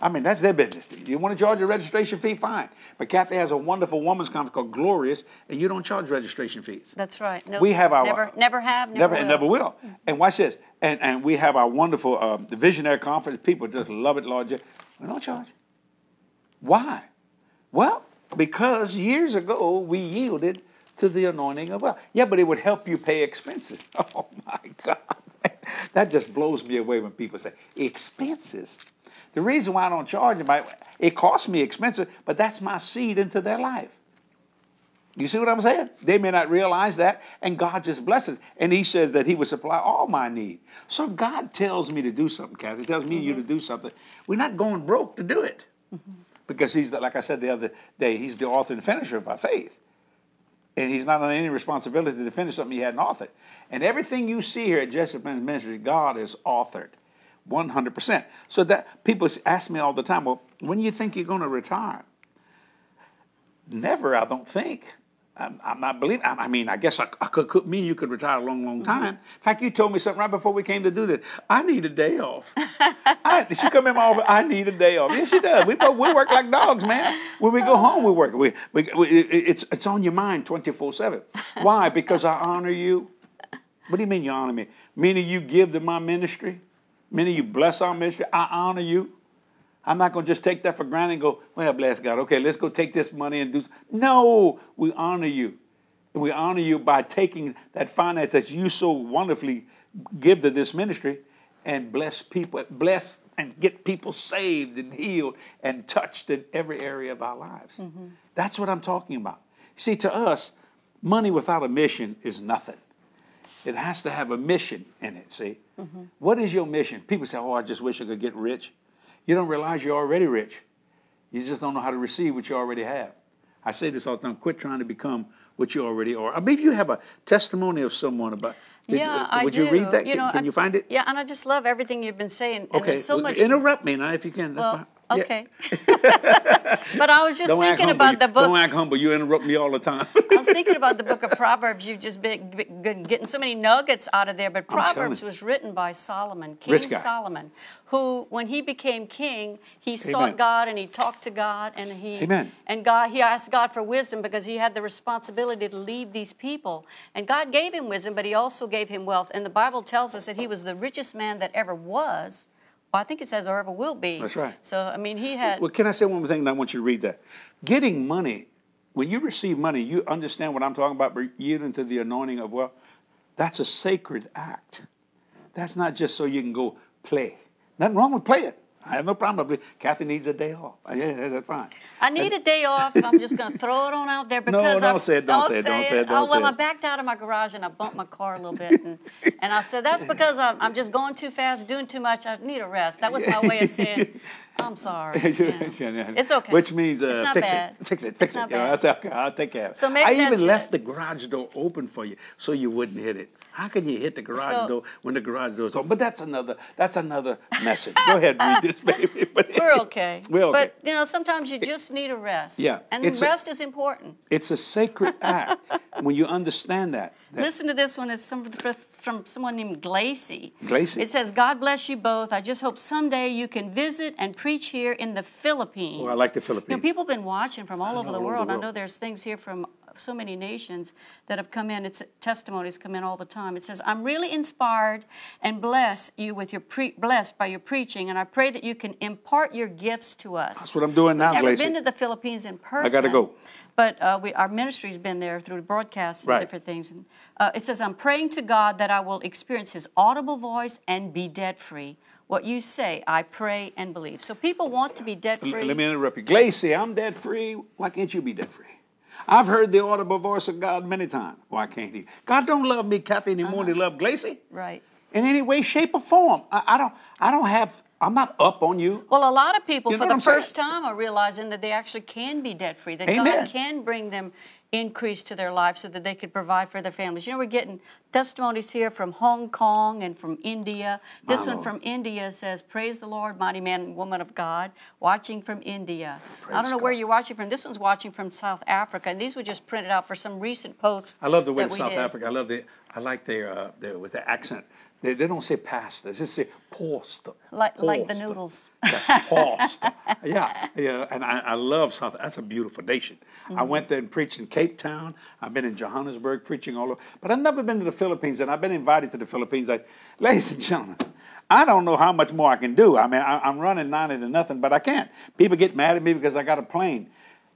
Speaker 1: I mean, that's their business. You want to charge a registration fee? Fine. But Kathy has a wonderful women's conference called Glorious, and you don't charge registration fees.
Speaker 2: That's right. No,
Speaker 1: We have our-
Speaker 2: never, never have, never,
Speaker 1: Never
Speaker 2: will.
Speaker 1: and never will. And watch this. And and we have our wonderful um, the visionary conference. People just love it, Lord. We don't charge. Why? Well, because years ago we yielded to the anointing of God. Yeah, but it would help you pay expenses. Oh my God. That just blows me away when people say expenses. The reason why I don't charge them, it costs me expenses, but that's my seed into their life. You see what I'm saying? They may not realize that, and God just blesses. And He says that He would supply all my need. So if God tells me to do something, Kathy, tells me you to mm-hmm. do something, we're not going broke to do it. Mm-hmm. Because He's, the, like I said the other day, He's the author and finisher of our faith. And He's not on any responsibility to finish something He hadn't authored. And everything you see here at Jesse Duplantis Ministry, God has authored. 100%. So that people ask me all the time, well, when you think you're going to retire? Never, I don't think. Um, I'm, I'm not believing. I, I mean, I guess I, I could, could mean you could retire a long, long time. Mm-hmm. In fact, you told me something right before we came to do this. I need a day off. I, she come in my office. I need a day off. Yes, she does. We both, we work like dogs, man. When we go oh. home, we work. We, we, we, it's it's on your mind twenty four seven. Why? Because I honor you. What do you mean you honor me? Meaning you give to my ministry. Meaning you bless our ministry. I honor you. I'm not going to just take that for granted and go, well, bless God. Okay, let's go take this money and do. No, we honor you. And we honor you by taking that finance that you so wonderfully give to this ministry and bless people, bless and get people saved and healed and touched in every area of our lives. Mm-hmm. That's what I'm talking about. See, to us, money without a mission is nothing. It has to have a mission in it, see? Mm-hmm. What is your mission? People say, oh, I just wish I could get rich. You don't realize you're already rich. You just don't know how to receive what you already have. I say this all the time quit trying to become what you already are. I believe you have a testimony of someone about.
Speaker 2: Yeah,
Speaker 1: uh,
Speaker 2: I
Speaker 1: Would
Speaker 2: do.
Speaker 1: you read that? Can,
Speaker 2: know,
Speaker 1: can
Speaker 2: I-
Speaker 1: you find it?
Speaker 2: Yeah, and I just love everything you've been saying.
Speaker 1: Okay.
Speaker 2: so
Speaker 1: well,
Speaker 2: much.
Speaker 1: Interrupt me now if you can. That's
Speaker 2: Well,
Speaker 1: fine. Yeah.
Speaker 2: okay. but I was just
Speaker 1: Don't
Speaker 2: thinking about the book.
Speaker 1: Don't act humble. You interrupt me all the time.
Speaker 2: I was thinking about the book of Proverbs. You've just been been getting so many nuggets out of there. But Proverbs was written by Solomon, King Solomon, who, when he became king, he
Speaker 1: Amen.
Speaker 2: sought God and he talked to God and he
Speaker 1: Amen.
Speaker 2: and God he asked God for wisdom because he had the responsibility to lead these people. And God gave him wisdom, but he also gave him wealth. And the Bible tells us that he was the richest man that ever was. Well, I think it says or ever will be.
Speaker 1: That's right.
Speaker 2: So I mean, he had.
Speaker 1: Well, can I say one more thing? And I want you to read that. Getting money, when you receive money, you understand what I'm talking about, but yielding to the anointing of wealth. That's a sacred act. That's not just so you can go play. Nothing wrong with playing. I have no problem. Kathy needs a day off. Yeah, that's fine.
Speaker 2: I need a day off. I'm just going to throw it on out there because
Speaker 1: don't
Speaker 2: I,
Speaker 1: say it, don't say it, don't say it,
Speaker 2: Oh
Speaker 1: don't
Speaker 2: well,
Speaker 1: say
Speaker 2: I backed out of my garage and I bumped my car a little bit, and, and I said that's because I'm, I'm just going too fast, doing too much. I need a rest. That was my way of saying I'm sorry. Yeah. It's okay.
Speaker 1: Which means uh,
Speaker 2: It's not
Speaker 1: fix
Speaker 2: bad.
Speaker 1: it, fix it, fix
Speaker 2: It's
Speaker 1: it. You know, that's okay. I'll take care of it.
Speaker 2: So maybe
Speaker 1: I even left
Speaker 2: it.
Speaker 1: the garage door open for you so you wouldn't hit it. How can you hit the garage
Speaker 2: So-
Speaker 1: door when the garage door is open? But that's another that's another message. Go ahead read this, baby. But
Speaker 2: We're okay.
Speaker 1: We're okay.
Speaker 2: But you know, sometimes you just need a rest.
Speaker 1: Yeah,
Speaker 2: And
Speaker 1: it's a-
Speaker 2: rest is important.
Speaker 1: it's a sacred act when you understand that. that-
Speaker 2: Listen to this one. It's some, from someone named Glacy.
Speaker 1: Glacy?
Speaker 2: It says, God bless you both. I just hope someday you can visit and preach here in the Philippines.
Speaker 1: Oh, I like the
Speaker 2: You
Speaker 1: Philippines.
Speaker 2: know, people have been watching from all over the
Speaker 1: over
Speaker 2: world. I know there's things here from so many nations that have come in. It's testimonies come in all the time. It says, I'm really inspired and bless you with your pre- blessed by your preaching, and I pray that you can impart your gifts to us.
Speaker 1: That's what I'm doing now,
Speaker 2: I've never been to the Philippines in person.
Speaker 1: I gotta go.
Speaker 2: But uh, we, our ministry's been there through broadcasts and
Speaker 1: Right.
Speaker 2: different things. And, uh, it says, I'm praying to God that I will experience His audible voice and be debt free. What you say, I pray and believe. So people want to be debt free.
Speaker 1: Let me interrupt you. Glacy, I'm debt free. Why can't you be debt free? I've heard the audible voice of God many times. Why can't he? God don't love me, Kathy, anymore than he uh-huh. loved Glacy.
Speaker 2: Right.
Speaker 1: In any way, shape, or form. I, I don't I don't have I'm not up on you.
Speaker 2: Well, a lot of people,
Speaker 1: You know
Speaker 2: for the
Speaker 1: I'm saying?
Speaker 2: first time, are realizing that they actually can be debt free, that
Speaker 1: Amen.
Speaker 2: God can bring them increase to their life so that they could provide for their families. You know, we're getting testimonies here from Hong Kong and from India. This one from India says, Praise the Lord, mighty man and woman of God, watching from India. I don't know where you're watching from. This one's watching from South Africa, and these were just printed out for some recent posts.
Speaker 1: I love the way South
Speaker 2: did.
Speaker 1: Africa. I love the I like their uh, their with the accent. They, they don't say pasta. They say pasta.
Speaker 2: Like, like the noodles.
Speaker 1: Pasta. yeah, yeah. And I, I love South. That's a beautiful nation. I
Speaker 2: Mm-hmm.
Speaker 1: went there and preached in Cape Town. I've been in Johannesburg preaching all over. But I've never been to the Philippines, and I've been invited to the Philippines. Like, ladies and gentlemen, I don't know how much more I can do. I mean, I, I'm running 90 to nothing, but I can't. People get mad at me because I got a plane.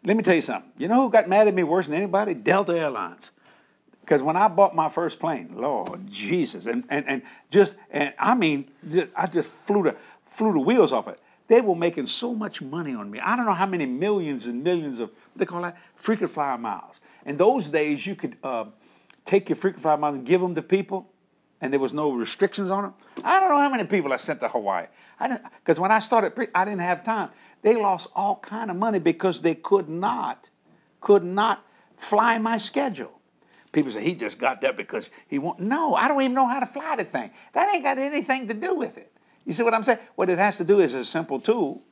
Speaker 1: Let me tell you something. You know who got mad at me worse than anybody? Delta Airlines. Because when I bought my first plane, Lord Jesus, and, and, and just, and I mean, just, I just flew the, flew the wheels off it. They were making so much money on me. I don't know how many millions and millions of, what they call that? Frequent flyer miles. In those days, you could uh, take your frequent flyer miles and give them to people, and there was no restrictions on them. I don't know how many people I sent to Hawaii. I didn't, because when I started, I didn't have time. They lost all kind of money because they could not, could not fly my schedule. People say he just got that because he want. No, I don't even know how to fly the thing. That ain't got anything to do with it. You see what I'm saying? What it has to do is a simple tool,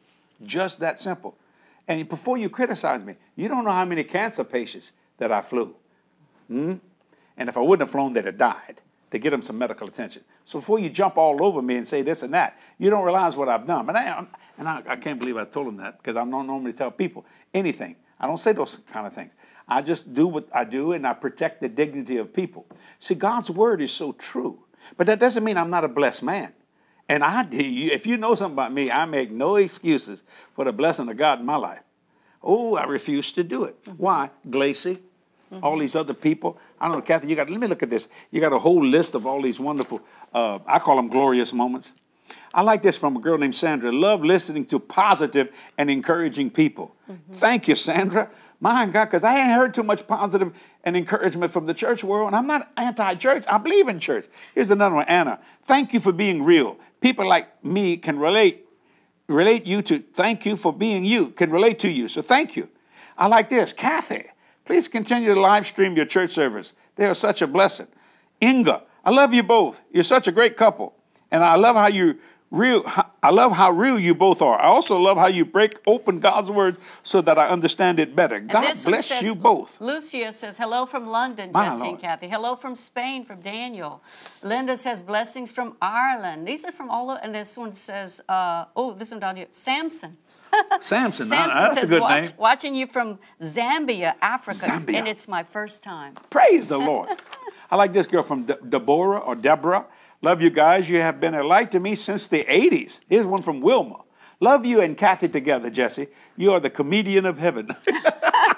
Speaker 1: just that simple. And before you criticize me, you don't know how many cancer patients that I flew. Hmm? And if I wouldn't have flown, they'd have died to get them some medical attention. So before you jump all over me and say this and that, you don't realize what I've done. But I, and I, I can't believe I told him that because I don't normally tell people anything. I don't say those kind of things. I just do what I do and I protect the dignity of people. See, God's word is so true. But that doesn't mean I'm not a blessed man. And I, if you know something about me, I make no excuses for the blessing of God in my life. Oh, I refuse to do it. Why? Glacy, all these other people. I don't know, Kathy, you got, let me look at this. You got a whole list of all these wonderful, uh, I call them glorious moments. I like this from a girl named Sandra. Love listening to positive and encouraging people. Thank you, Sandra. My God, because I ain't heard too much positive and encouragement from the church world, and I'm not anti-church. I believe in church. Here's another one, Anna. Thank you for being real. People like me can relate relate you to thank you for being you, can relate to you. So thank you. I like this. Kathy, please continue to live stream your church service. They are such a blessing. Inga, I love you both. You're such a great couple. And I love how you real I love how real you both are. I also love how you break open God's word so that I understand it better.
Speaker 2: And
Speaker 1: God bless
Speaker 2: says-
Speaker 1: you both.
Speaker 2: Lucia says, hello from London,
Speaker 1: My
Speaker 2: Jesse
Speaker 1: Lord.
Speaker 2: and Kathy. Hello from Spain, from Daniel. Linda says, blessings from Ireland. These are from all over, and this one says, uh, oh, this one down here, Samson.
Speaker 1: Samson,
Speaker 2: Samson
Speaker 1: that's a good
Speaker 2: "Watch-
Speaker 1: name.
Speaker 2: watching you from Zambia, Africa,
Speaker 1: Zambia.
Speaker 2: and it's my first time.
Speaker 1: Praise the Lord. I like this girl from De- Deborah or Deborah. Love you guys. You have been a light to me since the 80s. Here's one from Wilma. Love you and Kathy together, Jesse. You are the comedian of heaven.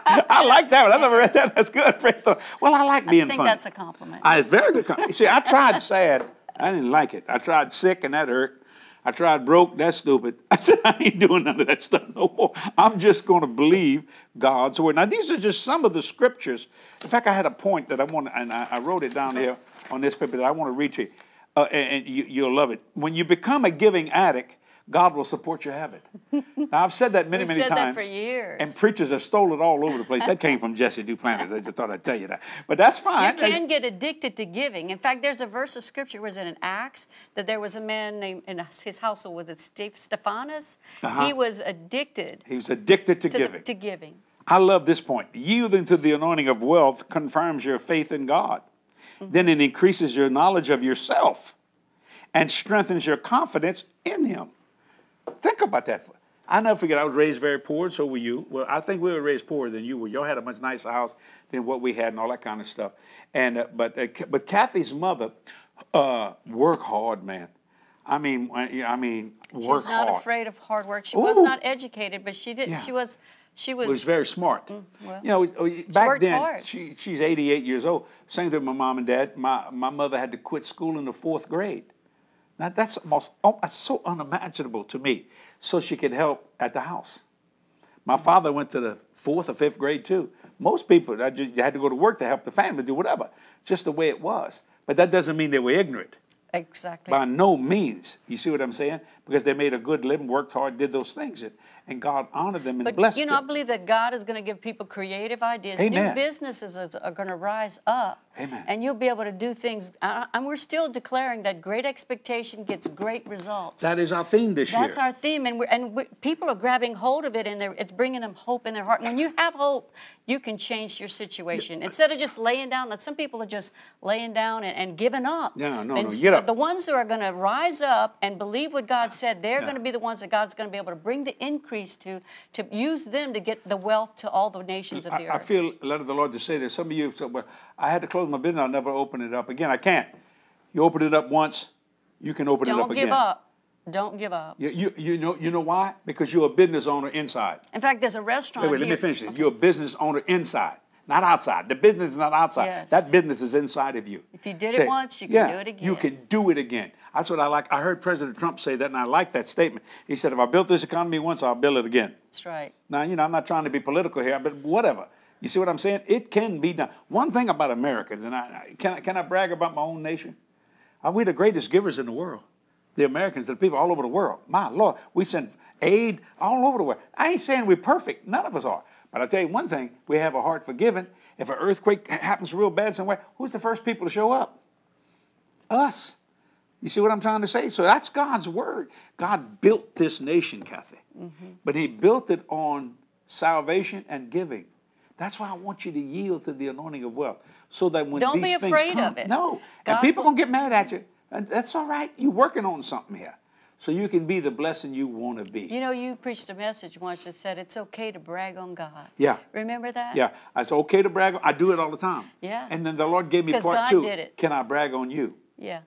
Speaker 1: I like that one. I've never read that. That's good. Praise the. Well, I like being
Speaker 2: I think
Speaker 1: funny.
Speaker 2: that's a compliment.
Speaker 1: I, it's very good. com- See, I tried sad. I didn't like it. I tried sick, and that hurt. I tried broke. That's stupid. I said, I ain't doing none of that stuff no more. I'm just going to believe God's word. Now, these are just some of the scriptures. In fact, I had a point that I want, and I, I wrote it down here on this paper that I want to read to you, uh, and, and you, you'll love it. When you become a giving addict, God will support your habit. Now, I've said that many, many
Speaker 2: said that
Speaker 1: times.
Speaker 2: for years.
Speaker 1: And preachers have stolen it all over the place. That came from Jesse Duplantis. I just thought I'd tell you that. But that's fine.
Speaker 2: You can get addicted to giving. In fact, there's a verse of scripture was it in Acts that there was a man named in his household was it Steph- Stephanas?
Speaker 1: Uh-huh.
Speaker 2: He was addicted
Speaker 1: He was addicted to,
Speaker 2: to, the-
Speaker 1: giving.
Speaker 2: to giving.
Speaker 1: I love this point. Yielding to the anointing of wealth confirms your faith in God. Then it increases your knowledge of yourself and strengthens your confidence in Him. Think about that. I never forget, I was raised very poor, and so were you. Well, I think we were raised poorer than you were. Y'all had a much nicer house than what we had and all that kind of stuff. And uh, but uh, but Kathy's mother uh, worked hard, man. I mean, uh, I mean, work hard.
Speaker 2: She was not
Speaker 1: hard.
Speaker 2: afraid of hard work. She was not educated, but she did.
Speaker 1: Yeah.
Speaker 2: She was. She was.
Speaker 1: was very smart.
Speaker 2: Mm, well,
Speaker 1: you know, back then,
Speaker 2: hard.
Speaker 1: she, she's 88 years old. Same thing with my mom and dad. My, my mother had to quit school in the fourth grade. Now, that's almost oh, that's so unimaginable to me, so she could help at the house. My father went to the fourth or fifth grade too. Most people that just, you had to go to work to help the family do whatever, just the way it was. But that doesn't mean they were ignorant.
Speaker 2: exactly.
Speaker 1: By no means. You see what I'm saying? Because they made a good living, worked hard, did those things. And, and God honored them and
Speaker 2: But
Speaker 1: blessed them.
Speaker 2: you know, I believe that God is going to give people creative ideas.
Speaker 1: Amen.
Speaker 2: New businesses is, are going to rise up,
Speaker 1: Amen.
Speaker 2: and you'll be able to do things. Uh, and we're still declaring that great expectation gets great results.
Speaker 1: That is our theme this
Speaker 2: That's
Speaker 1: year.
Speaker 2: That's our theme, and we're, and we people are grabbing hold of it, and it's bringing them hope in their heart. And when you have hope, you can change your situation instead of just laying down. That some people are just laying down and, and giving up.
Speaker 1: No, no,
Speaker 2: and
Speaker 1: no, get up.
Speaker 2: The ones who are going to rise up and believe what God said, they're going to be the ones that God's going to be able to bring the increase to, to use them to get the wealth to all the nations of the
Speaker 1: I, I
Speaker 2: earth.
Speaker 1: feel led of the Lord to say this. Some of you have said, well, I had to close my business. I'll never open it up again. I can't. You open it up once, you can open it up again.
Speaker 2: Don't give up. Don't give up.
Speaker 1: You, you, you, know, you know why? Because you're a business owner inside.
Speaker 2: In fact, there's a restaurant
Speaker 1: Wait, wait, let me finish this. You're a business owner inside, not outside. The business is not outside.
Speaker 2: Yes.
Speaker 1: That business is inside of you.
Speaker 2: If you did it once, you can do it again.
Speaker 1: You can do it again. That's what I like. I heard President Trump say that, and I like that statement. He said, if I built this economy once, I'll build it again.
Speaker 2: That's right.
Speaker 1: Now, you know, I'm not trying to be political here, but whatever. You see what I'm saying? It can be done. One thing about Americans, and I, can, I, can I brag about my own nation? Are we the greatest givers in the world? The Americans, the people all over the world. My Lord, we send aid all over the world. I ain't saying we're perfect. None of us are. But I'll tell you one thing, we have a heart for giving. If an earthquake happens real bad somewhere, who's the first people to show up? Us. You see what I'm trying to say? So that's God's word. God built this nation, Kathy. Mm-hmm. But he built it on salvation and giving. That's why I want you to yield to the anointing of wealth. So that when
Speaker 2: Don't
Speaker 1: these
Speaker 2: be
Speaker 1: things
Speaker 2: afraid
Speaker 1: come,
Speaker 2: of it.
Speaker 1: no. and people
Speaker 2: will-
Speaker 1: gonna get mad at you. And that's all right. You're working on something here. So you can be the blessing you want to be.
Speaker 2: You know, you preached a message once that said it's okay to brag on God.
Speaker 1: Yeah.
Speaker 2: Remember that?
Speaker 1: Yeah, it's okay to brag. I do it all the time.
Speaker 2: Yeah.
Speaker 1: And then the Lord gave me part
Speaker 2: God
Speaker 1: two.
Speaker 2: did it.
Speaker 1: Can I brag on you?
Speaker 2: Yeah.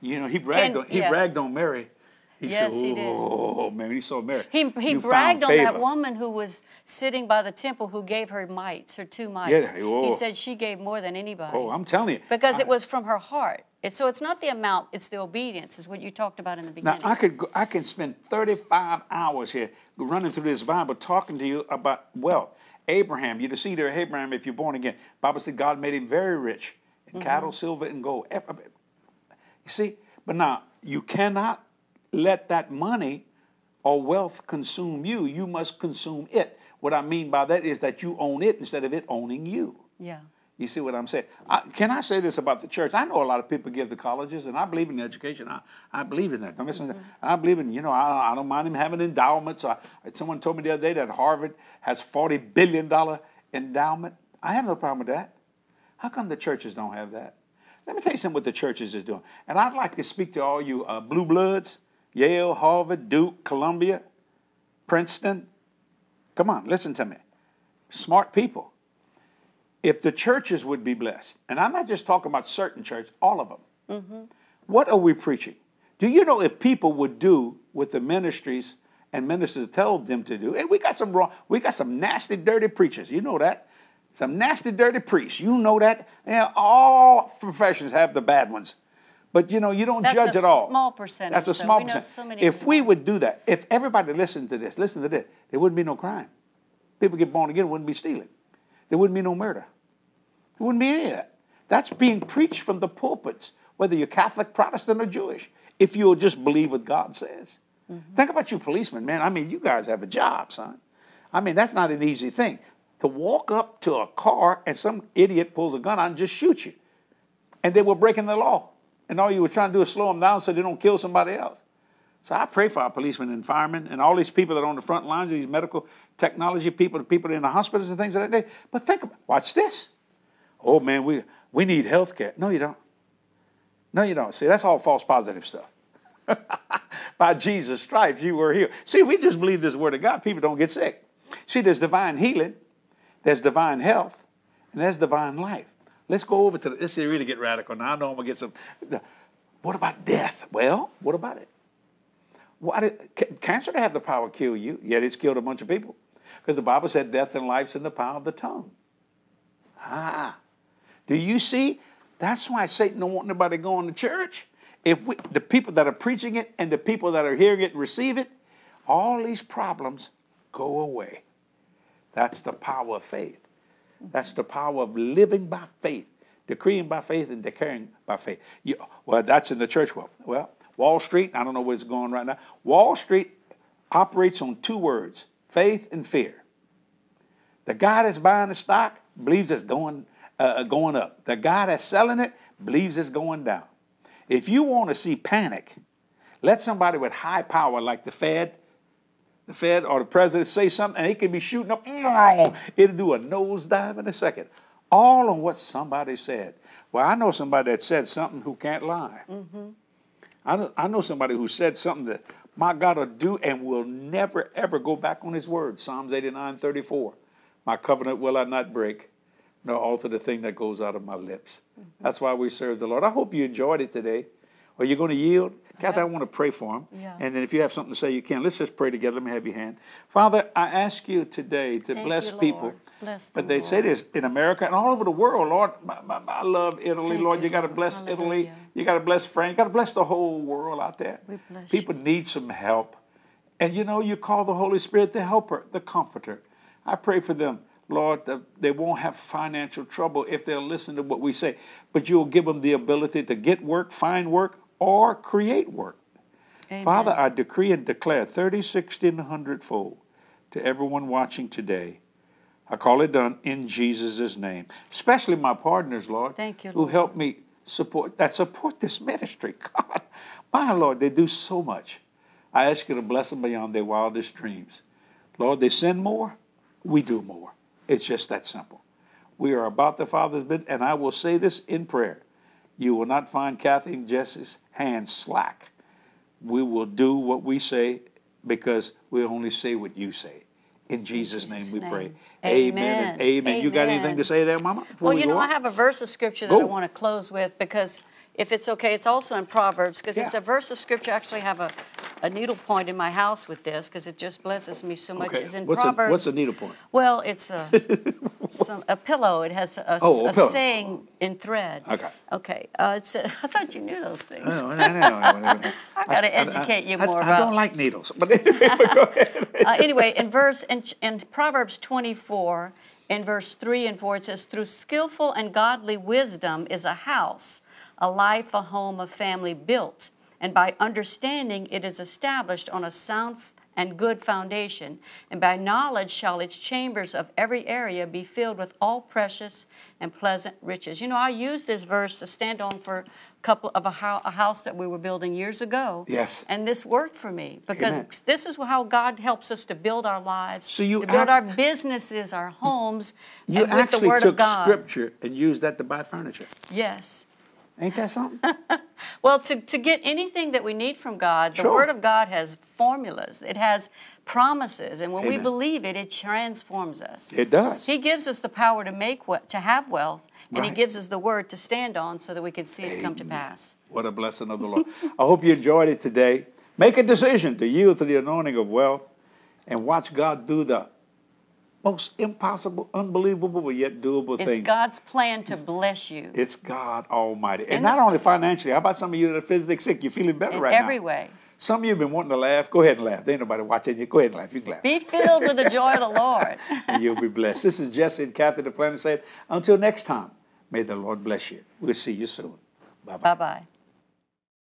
Speaker 1: You know, he bragged
Speaker 2: Can-
Speaker 1: on he
Speaker 2: yeah.
Speaker 1: bragged on Mary. He
Speaker 2: Yes,
Speaker 1: said,
Speaker 2: he did.
Speaker 1: Oh man, he saw Mary.
Speaker 2: He, he
Speaker 1: You
Speaker 2: bragged on that woman who was sitting by the temple who gave her mites, her two mites.
Speaker 1: Yeah, oh.
Speaker 2: He said she gave more than anybody.
Speaker 1: Oh, I'm telling you.
Speaker 2: because
Speaker 1: I-
Speaker 2: it was from her heart. So it's not the amount, it's the obedience, is what you talked about in the beginning. Now.
Speaker 1: I could go, I can spend 35 hours here running through this Bible talking to you about wealth. Abraham, you're the seed of Abraham if you're born again. Bible said God made him very rich in
Speaker 2: Mm-hmm.
Speaker 1: cattle, silver, and gold. You see, but now you cannot let that money or wealth consume you. You must consume it. What I mean by that is that you own it instead of it owning you.
Speaker 2: yeah.
Speaker 1: You see what I'm saying? I, can I say this about the church? I know a lot of people give to colleges, and I believe in education. I, I believe in that. Don't listen. I believe in you know. I, I don't mind them having endowments. I, someone told me the other day that Harvard has forty billion dollar endowment. I have no problem with that. How come the churches don't have that? Let me tell you something. What the churches is doing, and I'd like to speak to all you uh, blue bloods, Yale, Harvard, Duke, Columbia, Princeton. Come on, listen to me. Smart people if the churches would be blessed, and I'm not just talking about certain churches, all of them, mm-hmm. what are we preaching? Do you know if people would do what the ministries and ministers tell them to do? And we got some wrong, we got some nasty, dirty preachers. You know that. Some nasty, dirty priests. You know that. Yeah, all professions have the bad ones. But you know, you don't
Speaker 2: That's
Speaker 1: judge at all.
Speaker 2: That's a small percentage,
Speaker 1: That's a small
Speaker 2: We
Speaker 1: percentage.
Speaker 2: so many
Speaker 1: if we would do that, if everybody listened to this, listen to this, there wouldn't be no crime. People get born again, wouldn't be stealing. There wouldn't be no murder. There wouldn't be any of that. That's being preached from the pulpits, whether you're Catholic, Protestant, or Jewish, if you'll just believe what God says. Mm-hmm. Think about you policemen, man. I mean, you guys have a job, son. I mean, that's not an easy thing. To walk up to a car and some idiot pulls a gun out and just shoot you. And they were breaking the law. And all you were trying to do is slow them down so they don't kill somebody else. So I pray for our policemen and firemen and all these people that are on the front lines, these medical technology people, the people in the hospitals and things like that. But think about, watch this. Oh man, we we need health care. No, you don't. No, you don't. See, that's all false positive stuff. By Jesus' stripes, you were healed. See, we just believe this word of God, people don't get sick. See, there's divine healing, there's divine health, and there's divine life. Let's go over to the, let's really get radical. Now I know I'm gonna get some. What about death? Well, what about it? Why did, ca- cancer to have the power to kill you, yet it's killed a bunch of people. Because the Bible said death and life's in the power of the tongue. Ah. Do you see? That's why Satan don't want nobody going to church. If we, the people that are preaching it and the people that are hearing it and receive it, all these problems go away. That's the power of faith. That's the power of living by faith, decreeing by faith and declaring by faith. You, well, that's in the church world. Well, Wall Street, I don't know where it's going right now. Wall Street operates on two words faith and fear. The guy that's buying the stock believes it's going, uh, going up. The guy that's selling it believes it's going down. If you want to see panic, let somebody with high power like the Fed, the Fed or the president say something and it can be shooting up. It'll do a nosedive in a second. All on what somebody said. Well, I know somebody that said something who can't lie. Mm-hmm. I, know, I know somebody who said something that my God will do and will never, ever go back on his word. Psalms 89 34. My covenant will I not break, nor alter the thing that goes out of my lips. Mm-hmm. That's why we serve the Lord. I hope you enjoyed it today. Are you going to yield? Kathy, I want to pray for him. Yeah. And then if you have something to say, you can. Let's just pray together. Let me have your hand. Father, I ask you today to
Speaker 2: Thank
Speaker 1: bless
Speaker 2: you,
Speaker 1: people.
Speaker 2: Bless
Speaker 1: but they
Speaker 2: Lord.
Speaker 1: say this in America and all over the world, Lord. I love Italy,
Speaker 2: Thank
Speaker 1: Lord.
Speaker 2: you,
Speaker 1: You got to bless
Speaker 2: Hallelujah.
Speaker 1: Italy. You got to bless France. You got to bless the whole world out there.
Speaker 2: We bless
Speaker 1: people need some help. And you know, you call the Holy Spirit the helper, the comforter. I pray for them, Lord, that they won't have financial trouble if they'll listen to what we say. But you'll give them the ability to get work, find work, or create work.
Speaker 2: Amen.
Speaker 1: Father, I decree and declare 30, 60, and 100 fold to everyone watching today. I call it done in Jesus' name. Especially my partners, Lord.
Speaker 2: Thank you,
Speaker 1: Who
Speaker 2: Lord.
Speaker 1: help me support that support this ministry. God, my Lord, they do so much. I ask you to bless them beyond their wildest dreams. Lord, they send more, we do more. It's just that simple. We are about the Father's bit, and I will say this in prayer. You will not find Kathy and Jesse's hands slack. We will do what we say because we only say what you say. In Jesus',
Speaker 2: Jesus'
Speaker 1: name we pray.
Speaker 2: name.
Speaker 1: Amen. and
Speaker 2: Amen.
Speaker 1: amen. You got anything to say there, Mama?
Speaker 2: Well,
Speaker 1: we
Speaker 2: you
Speaker 1: go
Speaker 2: know, I have a verse of scripture that I want to close with because if it's okay, it's also in Proverbs because it's a verse of scripture. I actually have a, a needle point in my house with this because it just blesses me so much.
Speaker 1: Okay.
Speaker 2: It's in
Speaker 1: What's a-
Speaker 2: Proverbs.
Speaker 1: what's a needle point?
Speaker 2: Well, it's a, some, a pillow. It has a,
Speaker 1: Oh, a
Speaker 2: a saying in thread.
Speaker 1: Okay.
Speaker 2: Okay. Uh, it's a, I thought you knew those things.
Speaker 1: I know, I know, I know.
Speaker 2: I educate you
Speaker 1: I-
Speaker 2: more
Speaker 1: I,
Speaker 2: about-
Speaker 1: don't like needles, but anyway, go ahead.
Speaker 2: uh, anyway, in verse in, in Proverbs 24, in verse 3 and 4, it says, "Through skillful and godly wisdom is a house, a life, a home, a family built, and by understanding it is established on a sound and good foundation, and by knowledge shall its chambers of every area be filled with all precious and pleasant riches." You know, I used this verse to stand on for a couple of a, hou- a house that we were building years ago.
Speaker 1: Yes.
Speaker 2: And this worked for me because
Speaker 1: Amen.
Speaker 2: this is how God helps us to build our lives,
Speaker 1: So you
Speaker 2: to build
Speaker 1: act-
Speaker 2: our businesses, our homes,
Speaker 1: You
Speaker 2: and with the
Speaker 1: actually
Speaker 2: Word
Speaker 1: took
Speaker 2: of God.
Speaker 1: scripture and used that to buy furniture.
Speaker 2: Yes.
Speaker 1: Ain't that something?
Speaker 2: Well, to, to get anything that we need from God, the
Speaker 1: Sure.
Speaker 2: Word of God has formulas, it has promises, and when we believe it, it transforms us.
Speaker 1: it does.
Speaker 2: He gives us the power to make what to have wealth, and He gives us the word to stand on so that we can see it come to pass.
Speaker 1: What a blessing of the Lord. I hope you enjoyed it today. Make a decision to yield to the anointing of wealth and watch God do the most impossible, unbelievable, but yet doable
Speaker 2: It's
Speaker 1: things.
Speaker 2: It's God's plan to bless you
Speaker 1: It's God Almighty. And
Speaker 2: In
Speaker 1: not only financially, how about some of you that are physically sick? You're feeling better
Speaker 2: in
Speaker 1: right
Speaker 2: every
Speaker 1: now.
Speaker 2: Every way.
Speaker 1: Some of you have been wanting to laugh. Go ahead and laugh. There ain't nobody watching you. Go ahead and laugh. You can laugh.
Speaker 2: Be filled with the joy of the Lord.
Speaker 1: and you'll be blessed. This is Jesse and Kathy, Duplantis, until next time, may the Lord bless you. We'll see you soon. Bye bye.
Speaker 2: Bye bye.